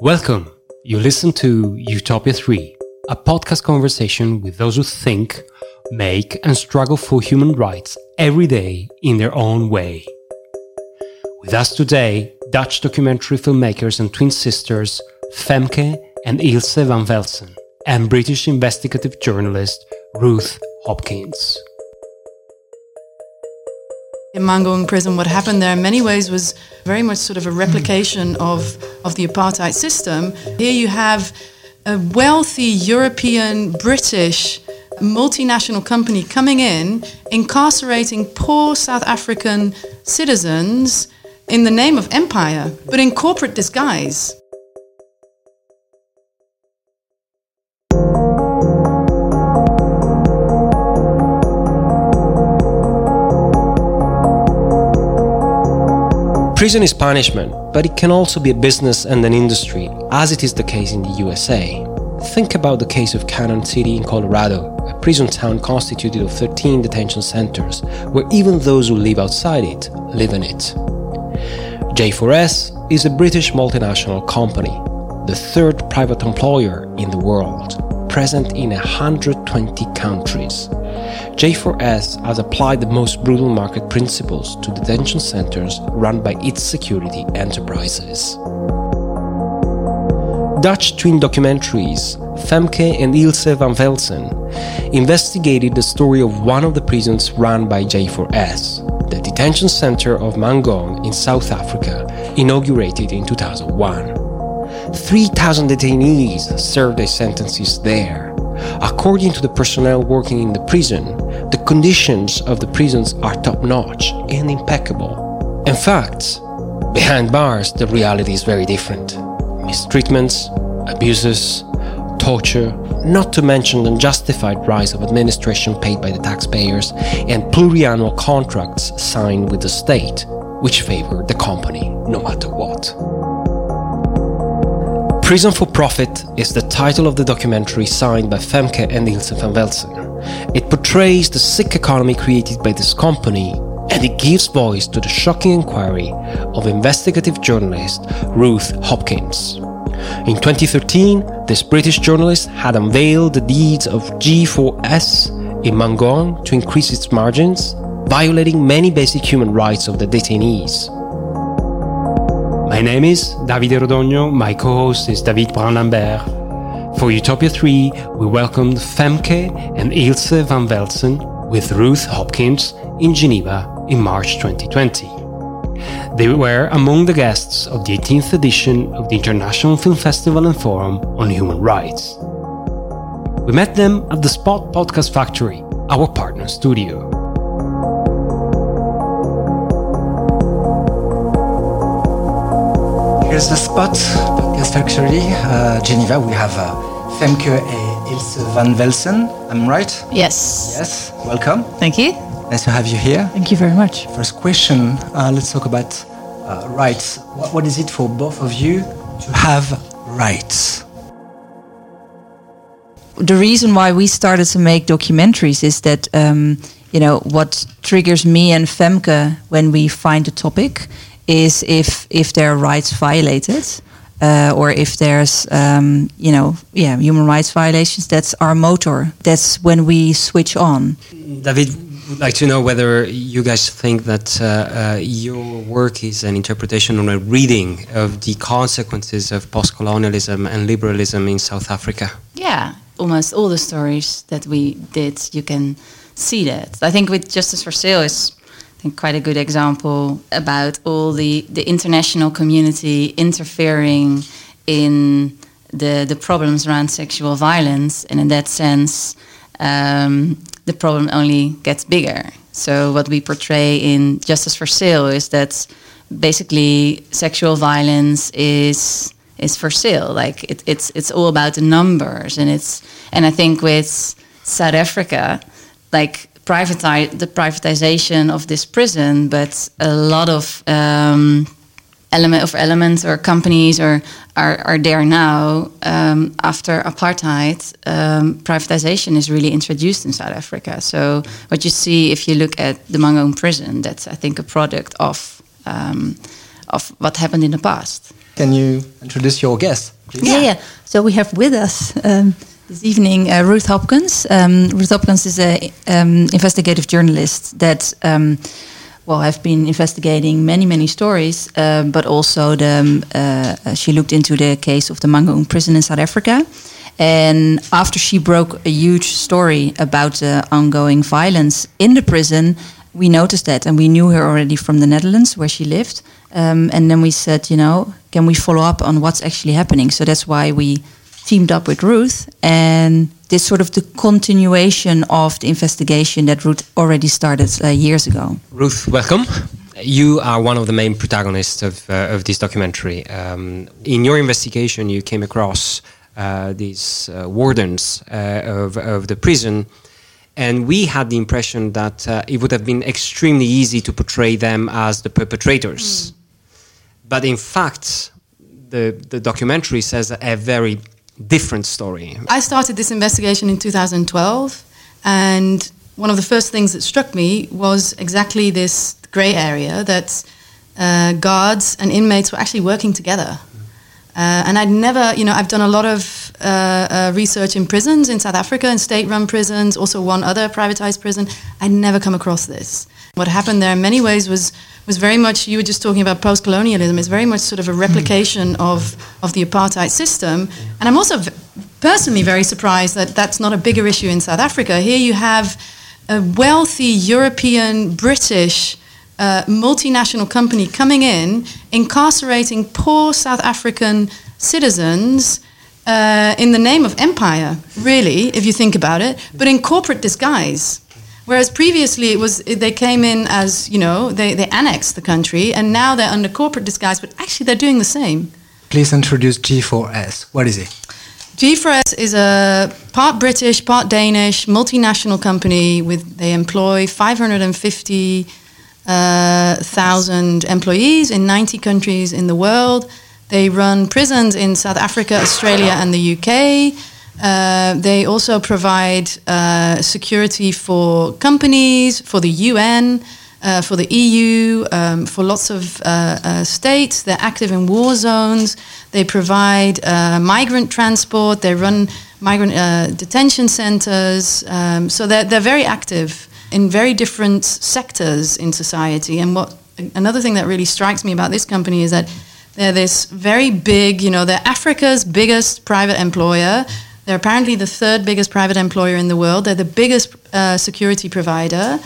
Welcome. You listen to Utopia 3, a podcast conversation with those who think, make, and struggle for human rights every day in their own way. With us today, Dutch documentary filmmakers and twin sisters Femke and Ilse van Velzen, and British investigative journalist Ruth Hopkins. In prison, what happened there in many ways was very much sort of a replication hmm. of, of the apartheid system. Here you have a wealthy European, British, multinational company coming in, incarcerating poor South African citizens in the name of empire, but in corporate disguise. Prison is punishment, but it can also be a business and an industry, as it is the case in the USA. Think about the case of Cañon City in Colorado, a prison town constituted of 13 detention centers, where even those who live outside it live in it. G4S is a British multinational company, the third private employer in the world, present in 120 countries. G4S has applied the most brutal market principles to detention centers run by its security enterprises. Dutch twin documentaries, Femke and Ilse van Velzen, investigated the story of one of the prisons run by G4S, the detention center of Mangaung in South Africa, inaugurated in 2001. 3,000 detainees served their sentences there. According to the personnel working in the prison, the conditions of the prisons are top notch and impeccable. In fact, behind bars, the reality is very different mistreatments, abuses, torture, not to mention the unjustified rise of administration paid by the taxpayers and pluriannual contracts signed with the state, which favor the company no matter what. Prison for Profit is the title of the documentary signed by Femke and Ilse van Velzen. It portrays the sick economy created by this company and it gives voice to the shocking inquiry of investigative journalist Ruth Hopkins. In 2013, this British journalist had unveiled the deeds of G4S in Mangaung to increase its margins, violating many basic human rights of the detainees. My name is Davide Rodogno, my co host is David Brun-Lambert. For Utopia 3, we welcomed Femke and Ilse van Velzen with Ruth Hopkins in Geneva in March 2020. They were among the guests of the 18th edition of the International Film Festival and Forum on Human Rights. We met them at the Spot Podcast Factory, our partner studio. Here's the spot, podcast factory, uh, Geneva. We have uh, Femke and Ilse van Velzen. I'm right? Yes. Yes. Welcome. Thank you. Nice to have you here. Thank you very much. First question. Uh, let's talk about uh, rights. What, what is it for both of you to have rights? the reason why we started to make documentaries is that um, you know what triggers me and Femke when we find a topic is if if there are rights violated uh, or if there's um, you know yeah human rights violations that's our motor that's when we switch on David would like to know whether you guys think that uh, uh, your work is an interpretation or a reading of the consequences of post-colonialism and liberalism in South Africa. Yeah, almost all the stories that we did, you can see that. I think with Justice for Sale is I think quite a good example about all the, the international community interfering in the the problems around sexual violence, and in that sense, um, the problem only gets bigger. So what we portray in Justice for Sale is that basically sexual violence is is for sale. Like it, it's it's all about the numbers, and it's and I think with South Africa, like privatize the privatization of this prison, but a lot of um, element of elements or companies or are, are there now um, after apartheid um, privatization is really introduced in South Africa so what you see if you look at the Mangaung prison that's I think a product of um, of what happened in the past. Can you introduce your guest? Please? Yeah, yeah. So we have with us um, this evening uh, Ruth Hopkins. Um, Ruth Hopkins is an um, investigative journalist that, um, well, have been investigating many, many stories, uh, but also the, um, uh, she looked into the case of the Mangaung prison in South Africa. And after she broke a huge story about the ongoing violence in the prison, we noticed that, and we knew her already from the Netherlands where she lived. Um, and then we said, you know, can we follow up on what's actually happening? So that's why we teamed up with Ruth, and this sort of the continuation of the investigation that Ruth already started uh, years ago. Ruth, welcome. You are one of the main protagonists of, uh, of this documentary. Um, in your investigation, you came across uh, these uh, wardens uh, of, of the prison and we had the impression that uh, it would have been extremely easy to portray them as the perpetrators. Mm. But in fact, the, the documentary says a very different story. I started this investigation in 2012, and one of the first things that struck me was exactly this grey area that uh, guards and inmates were actually working together. Uh, and I'd never, you know, I've done a lot of uh, uh, research in prisons in South Africa, in state run prisons, also one other privatized prison. I'd never come across this. What happened there in many ways was, was very much, you were just talking about post colonialism, it's very much sort of a replication hmm. of, of the apartheid system. And I'm also v- personally very surprised that that's not a bigger issue in South Africa. Here you have a wealthy European, British, uh, multinational company coming in, incarcerating poor South African citizens uh, in the name of empire, really, if you think about it, but in corporate disguise. Whereas previously it was they came in as you know they, they annexed the country and now they're under corporate disguise, but actually they're doing the same. Please introduce G4S. What is it? G4S is a part British, part Danish multinational company with they employ 550 uh, thousand employees in 90 countries in the world. They run prisons in South Africa, Australia, and the UK. Uh, they also provide uh, security for companies, for the UN, uh, for the EU, um, for lots of uh, uh, states. They're active in war zones. They provide migrant transport. They run migrant detention centers. Um, so they're, they're very active in very different sectors in society. And what another thing that really strikes me about this company is that they're this very big, you know, they're Africa's biggest private employer. They're apparently the third biggest private employer in the world. They're the biggest uh, security provider.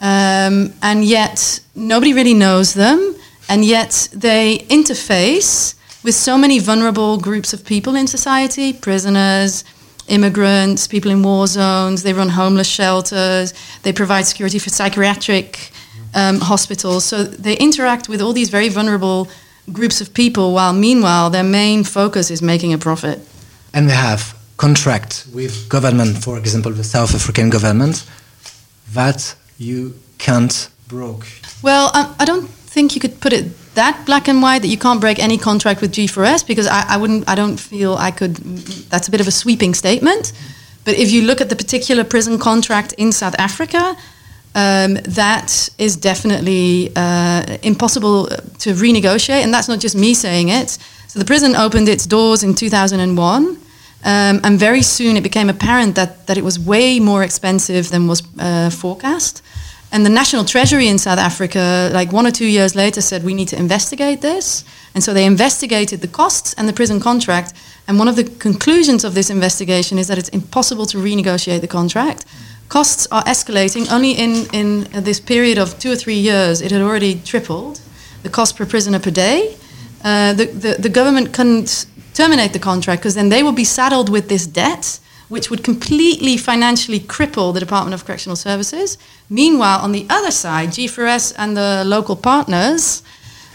Um, and yet, nobody really knows them. And yet, they interface with so many vulnerable groups of people in society prisoners, immigrants, people in war zones. They run homeless shelters. They provide security for psychiatric um, hospitals. So they interact with all these very vulnerable groups of people, while meanwhile their main focus is making a profit. And they have contract with government, for example, the South African government, that you can't broke. Well, I, I don't think you could put it that black and white that you can't break any contract with G4S because I, I wouldn't I don't feel I could that's a bit of a sweeping statement. But if you look at the particular prison contract in South Africa, um, that is definitely uh, impossible to renegotiate, and that's not just me saying it. So the prison opened its doors in 2001, um, and very soon it became apparent that, that it was way more expensive than was uh, forecast. And the National Treasury in South Africa, like one or two years later, said we need to investigate this. And so they investigated the costs and the prison contract. And one of the conclusions of this investigation is that it's impossible to renegotiate the contract. Costs are escalating. Only in, in this period of two or three years, it had already tripled the cost per prisoner per day. Uh, the, the, the government couldn't terminate the contract because then they would be saddled with this debt which would completely financially cripple the Department of Correctional Services. Meanwhile, on the other side, G4S and the local partners,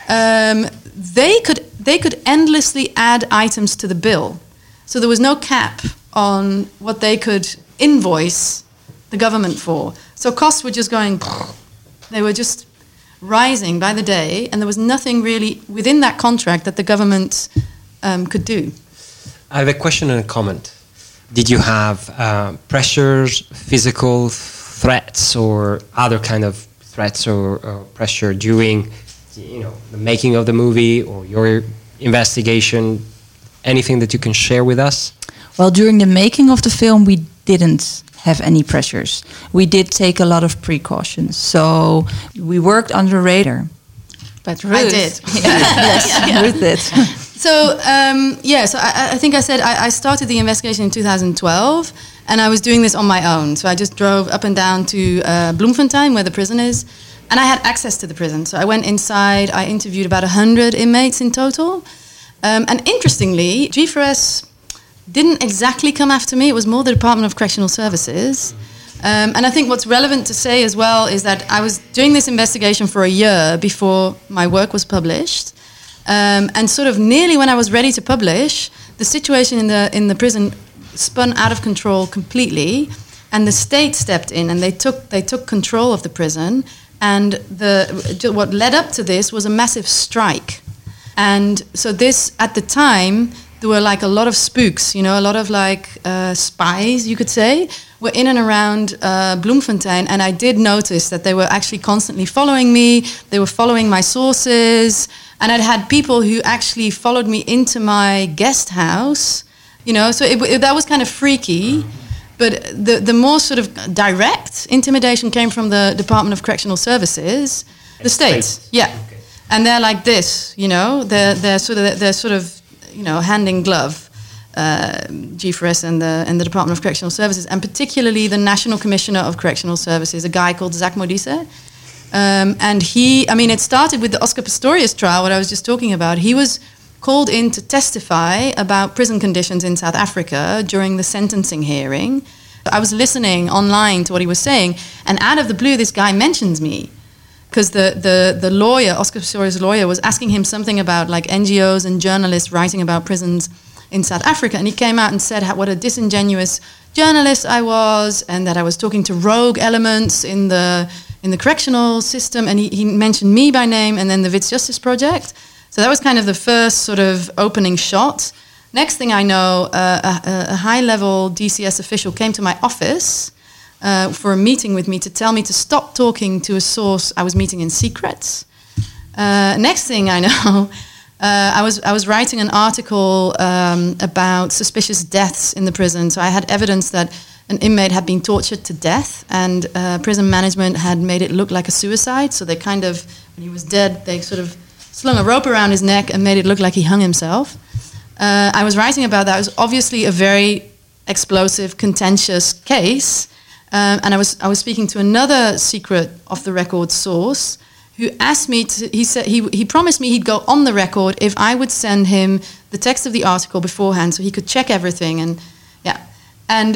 um, they could they could endlessly add items to the bill. So there was no cap on what they could invoice the government for. So costs were just going, they were just rising by the day, and there was nothing really within that contract that the government um, could do. I have a question and a comment did you have uh, pressures, physical threats, or other kind of threats or, or pressure during you know the making of the movie or your investigation? Anything that you can share with us? Well, during the making of the film, we didn't have any pressures. We did take a lot of precautions. So we worked under radar. But Ruth, I did. yes, Ruth did. So um, yeah, so I, I think I said I, I started the investigation in 2012, and I was doing this on my own. So I just drove up and down to uh, Bloemfontein, where the prison is, and I had access to the prison. So I went inside. I interviewed about hundred inmates in total, um, and interestingly, G4S didn't exactly come after me. It was more the Department of Correctional Services. Um, and I think what's relevant to say as well is that I was doing this investigation for a year before my work was published. Um, and sort of nearly when I was ready to publish, the situation in the, in the prison spun out of control completely. And the state stepped in and they took, they took control of the prison. And the, what led up to this was a massive strike. And so, this at the time, there were like a lot of spooks, you know, a lot of like uh, spies, you could say, were in and around uh, Bloemfontein. And I did notice that they were actually constantly following me. They were following my sources. And I'd had people who actually followed me into my guest house, you know, so it, it, that was kind of freaky. But the, the more sort of direct intimidation came from the Department of Correctional Services, the states, yeah. And they're like this, you know, they're, they're sort of, they're sort of you know, hand in glove, uh, G4S and the, and the Department of Correctional Services, and particularly the National Commissioner of Correctional Services, a guy called Zach Modise. Um, and he, I mean, it started with the Oscar Pistorius trial, what I was just talking about. He was called in to testify about prison conditions in South Africa during the sentencing hearing. I was listening online to what he was saying, and out of the blue, this guy mentions me because the, the, the lawyer, Oscar Pistorius' lawyer, was asking him something about like NGOs and journalists writing about prisons in South Africa. And he came out and said how, what a disingenuous journalist I was and that I was talking to rogue elements in the, in the correctional system. And he, he mentioned me by name and then the Wits Justice Project. So that was kind of the first sort of opening shot. Next thing I know, uh, a, a high level DCS official came to my office uh, for a meeting with me to tell me to stop talking to a source I was meeting in secret. Uh, next thing I know, uh, I was I was writing an article um, about suspicious deaths in the prison. So I had evidence that an inmate had been tortured to death, and uh, prison management had made it look like a suicide. So they kind of, when he was dead, they sort of slung a rope around his neck and made it look like he hung himself. Uh, I was writing about that. It was obviously a very explosive, contentious case. Um, and I was I was speaking to another secret off the record source who asked me to. He said he he promised me he'd go on the record if I would send him the text of the article beforehand, so he could check everything. And yeah, and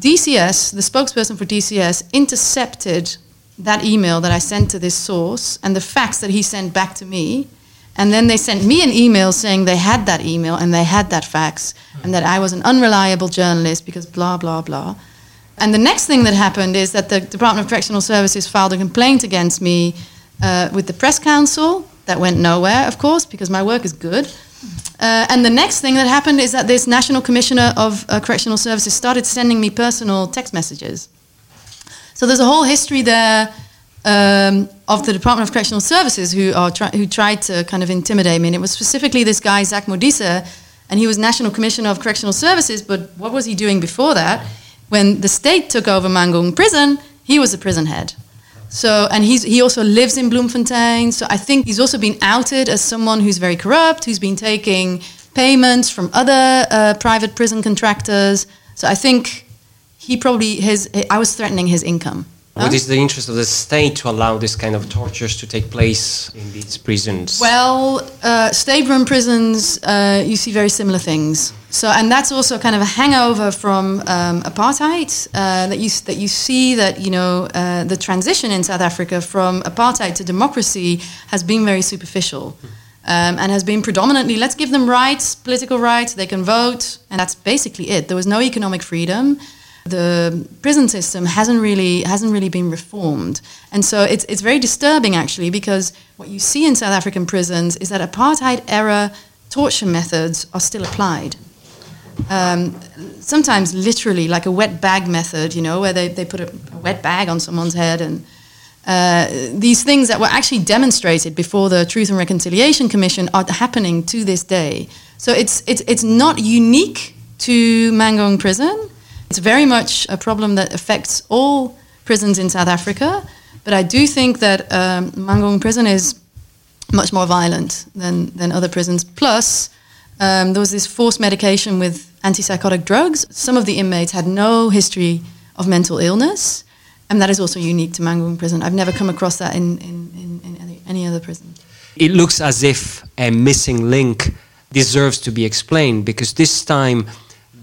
DCS, the spokesperson for DCS, intercepted that email that I sent to this source and the facts that he sent back to me. And then they sent me an email saying they had that email and they had that fax and that I was an unreliable journalist because blah, blah, blah. And the next thing that happened is that the Department of Correctional Services filed a complaint against me uh, with the Press Council. That went nowhere, of course, because my work is good. Uh, and the next thing that happened is that this National Commissioner of uh, Correctional Services started sending me personal text messages. So there's a whole history there um, of the Department of Correctional Services who, are who tried to kind of intimidate me. And it was specifically this guy, Zach Modise, and he was National Commissioner of Correctional Services, but what was he doing before that? When the state took over Mangaung prison, he was the prison head. So, and he's, he also lives in Bloemfontein. So I think he's also been outed as someone who's very corrupt, who's been taking payments from other uh, private prison contractors. So I think he probably, his, I was threatening his income. What is the interest of the state to allow this kind of tortures to take place in these prisons? Well, uh, state-run prisons, uh, you see very similar things. So, and that's also kind of a hangover from um, apartheid uh, that you that you see that you know uh, the transition in South Africa from apartheid to democracy has been very superficial. Um, and has been predominantly let's give them rights, political rights, they can vote, and that's basically it. There was no economic freedom the prison system hasn't really hasn't really been reformed, and so it's it's very disturbing actually because what you see in South African prisons is that apartheid era torture methods are still applied. Um, sometimes literally like a wet bag method, you know, where they, they put a, a, wet bag on someone's head and uh, these things that were actually demonstrated before the Truth and Reconciliation Commission are happening to this day. So it's, it's, it's not unique to Mangaung prison. It's very much a problem that affects all prisons in South Africa. But I do think that um, Mangaung prison is much more violent than, than other prisons. Plus, um, there was this forced medication with antipsychotic drugs. Some of the inmates had no history of mental illness, and that is also unique to Mangaung prison. I've never come across that in, in, in, in any other prison. It looks as if a missing link deserves to be explained because this time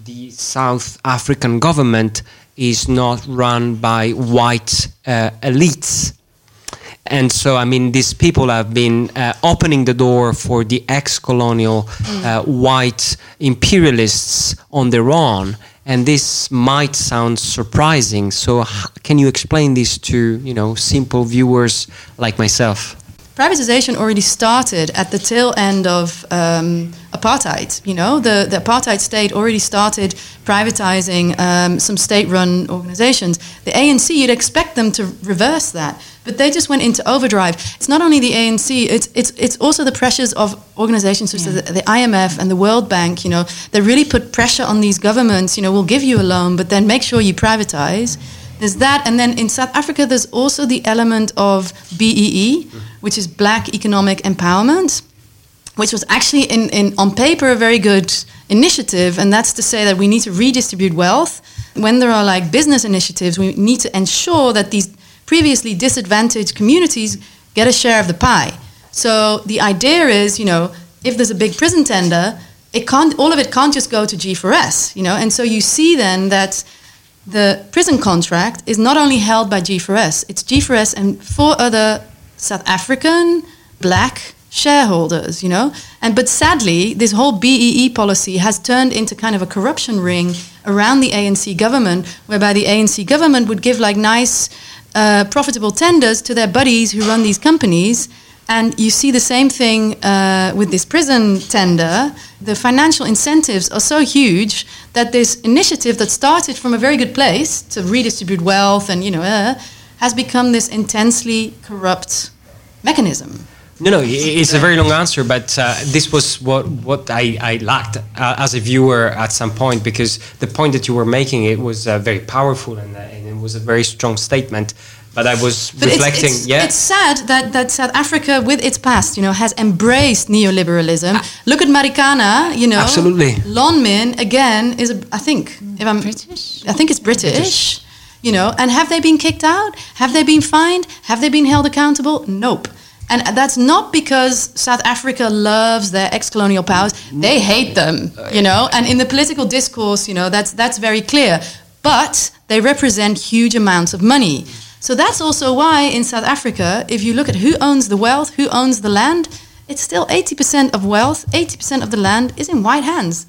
the South African government is not run by white uh, elites. And so, I mean, these people have been uh, opening the door for the ex colonial uh, white imperialists on their own. And this might sound surprising. So, can you explain this to, you know, simple viewers like myself? Privatization already started at the tail end of um, apartheid. You know, the, the apartheid state already started privatizing um, some state-run organizations. The ANC, you'd expect them to reverse that, but they just went into overdrive. It's not only the ANC; it's it's it's also the pressures of organizations such yeah. as the, the IMF and the World Bank. You know, they really put pressure on these governments. You know, we'll give you a loan, but then make sure you privatize. There's that, and then in South Africa, there's also the element of BEE, which is Black Economic Empowerment, which was actually in, in on paper a very good initiative, and that's to say that we need to redistribute wealth. When there are like business initiatives, we need to ensure that these previously disadvantaged communities get a share of the pie. So the idea is, you know, if there's a big prison tender, it can't all of it can't just go to G4S, you know, and so you see then that the prison contract is not only held by G4S, it's G4S and four other South African black shareholders, you know. And but sadly, this whole BEE policy has turned into kind of a corruption ring around the ANC government, whereby the ANC government would give like nice, uh, profitable tenders to their buddies who run these companies. And you see the same thing uh, with this prison tender. The financial incentives are so huge that this initiative that started from a very good place to redistribute wealth and you know uh, has become this intensely corrupt mechanism. No, no, it's a very long answer, but uh, this was what what I, I lacked uh, as a viewer at some point because the point that you were making it was uh, very powerful and, uh, and, it was a very strong statement. But I was but reflecting. It's, it's, yeah, it's sad that, that South Africa, with its past, you know, has embraced neoliberalism. Ah. Look at Marikana, you know. Absolutely. Lonmin again is, a, I think, if I'm British, I think it's British. British. You know, and have they been kicked out? Have they been fined? Have they been held accountable? Nope. And that's not because South Africa loves their ex-colonial powers. They hate them, you know. And in the political discourse, you know, that's that's very clear. But they represent huge amounts of money. So that's also why in South Africa, if you look at who owns the wealth, who owns the land, it's still 80% of wealth, 80% of the land is in white hands.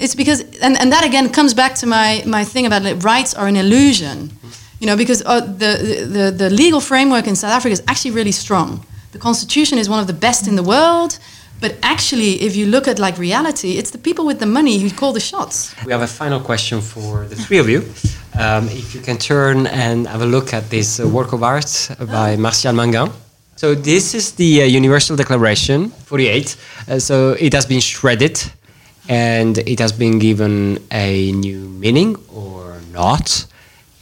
It's because, and, and that again comes back to my, my thing about like, rights are an illusion. You know, because uh, the, the, the legal framework in South Africa is actually really strong. The constitution is one of the best in the world. But actually, if you look at like reality, it's the people with the money who call the shots. We have a final question for the three of you. Um, if you can turn and have a look at this uh, work of art by Martial Mangan. So this is the uh, Universal Declaration 48. Uh, so it has been shredded and it has been given a new meaning or not.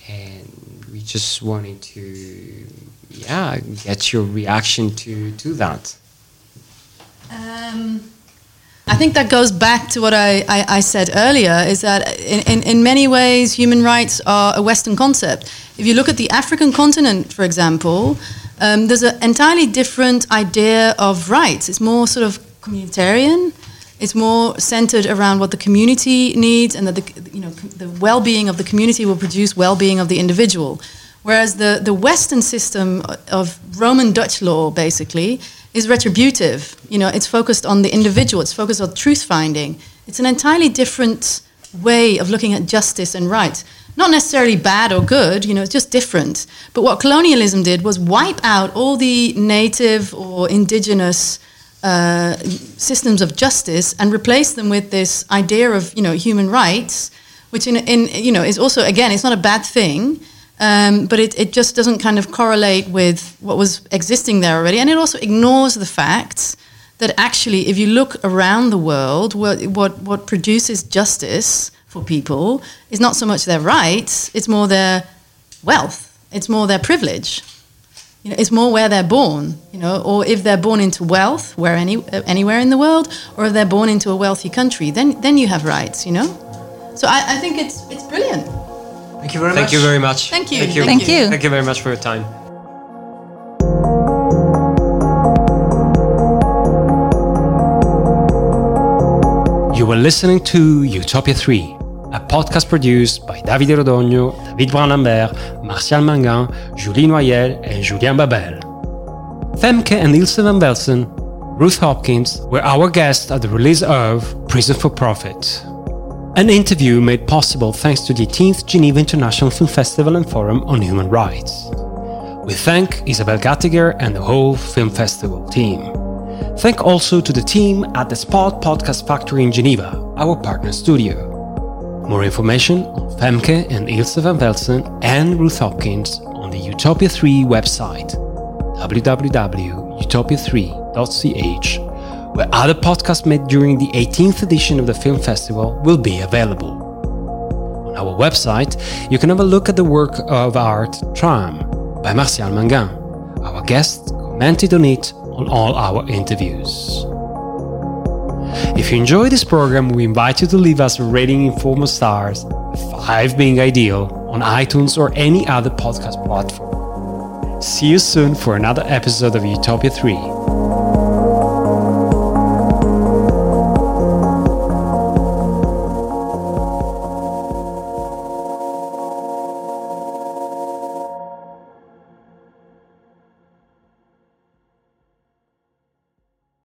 And we just wanted to, yeah, get your reaction to to that. Um, I think that goes back to what I, I, I said earlier is that in, in, in, many ways, human rights are a Western concept. If you look at the African continent, for example, um, there's an entirely different idea of rights. It's more sort of communitarian. It's more centered around what the community needs, and that the, you know, the well-being of the community will produce well-being of the individual. Whereas the, the Western system of Roman Dutch law, basically, is retributive. You know, it's focused on the individual. It's focused on truth finding. It's an entirely different way of looking at justice and rights. Not necessarily bad or good, you know, it's just different. But what colonialism did was wipe out all the native or indigenous uh, systems of justice and replace them with this idea of, you know, human rights, which in, in you know is also again, it's not a bad thing. Um, but it, it just doesn't kind of correlate with what was existing there already. And it also ignores the fact that actually, if you look around the world, what, what, what produces justice for people is not so much their rights, it's more their wealth, it's more their privilege. You know, it's more where they're born, you know, or if they're born into wealth, where any, uh, anywhere in the world, or if they're born into a wealthy country, then, then you have rights, you know. So I, I think it's, it's brilliant. Thank you very Thank much. Thank you very much. Thank you. Thank you. Thank you. Thank you very much for your time. You were listening to Utopia 3, a podcast produced by Davide Rodogno, David Brun-Lambert, Martial Mangan, Julie Noyel, and Julien Babel. Femke and Ilse van Velzen, Ruth Hopkins were our guests at the release of Prison for Profit. An interview made possible thanks to the 18th Geneva International Film Festival and Forum on Human Rights. We thank Isabelle Gattiker and the whole film festival team. Thank also to the team at the Spot Podcast Factory in Geneva, our partner studio. More information on Femke and Ilse van Velzen and Ruth Hopkins on the Utopia 3 website www.utopia3.ch, where other podcasts made during the 18th edition of the film festival will be available. On our website, you can have a look at the work of art Tram by Martial Mangan. Our guest commented on it on all our interviews. If you enjoy this program, we invite you to leave us a rating in form of stars, 5 being ideal, on iTunes or any other podcast platform. See you soon for another episode of Utopia 3.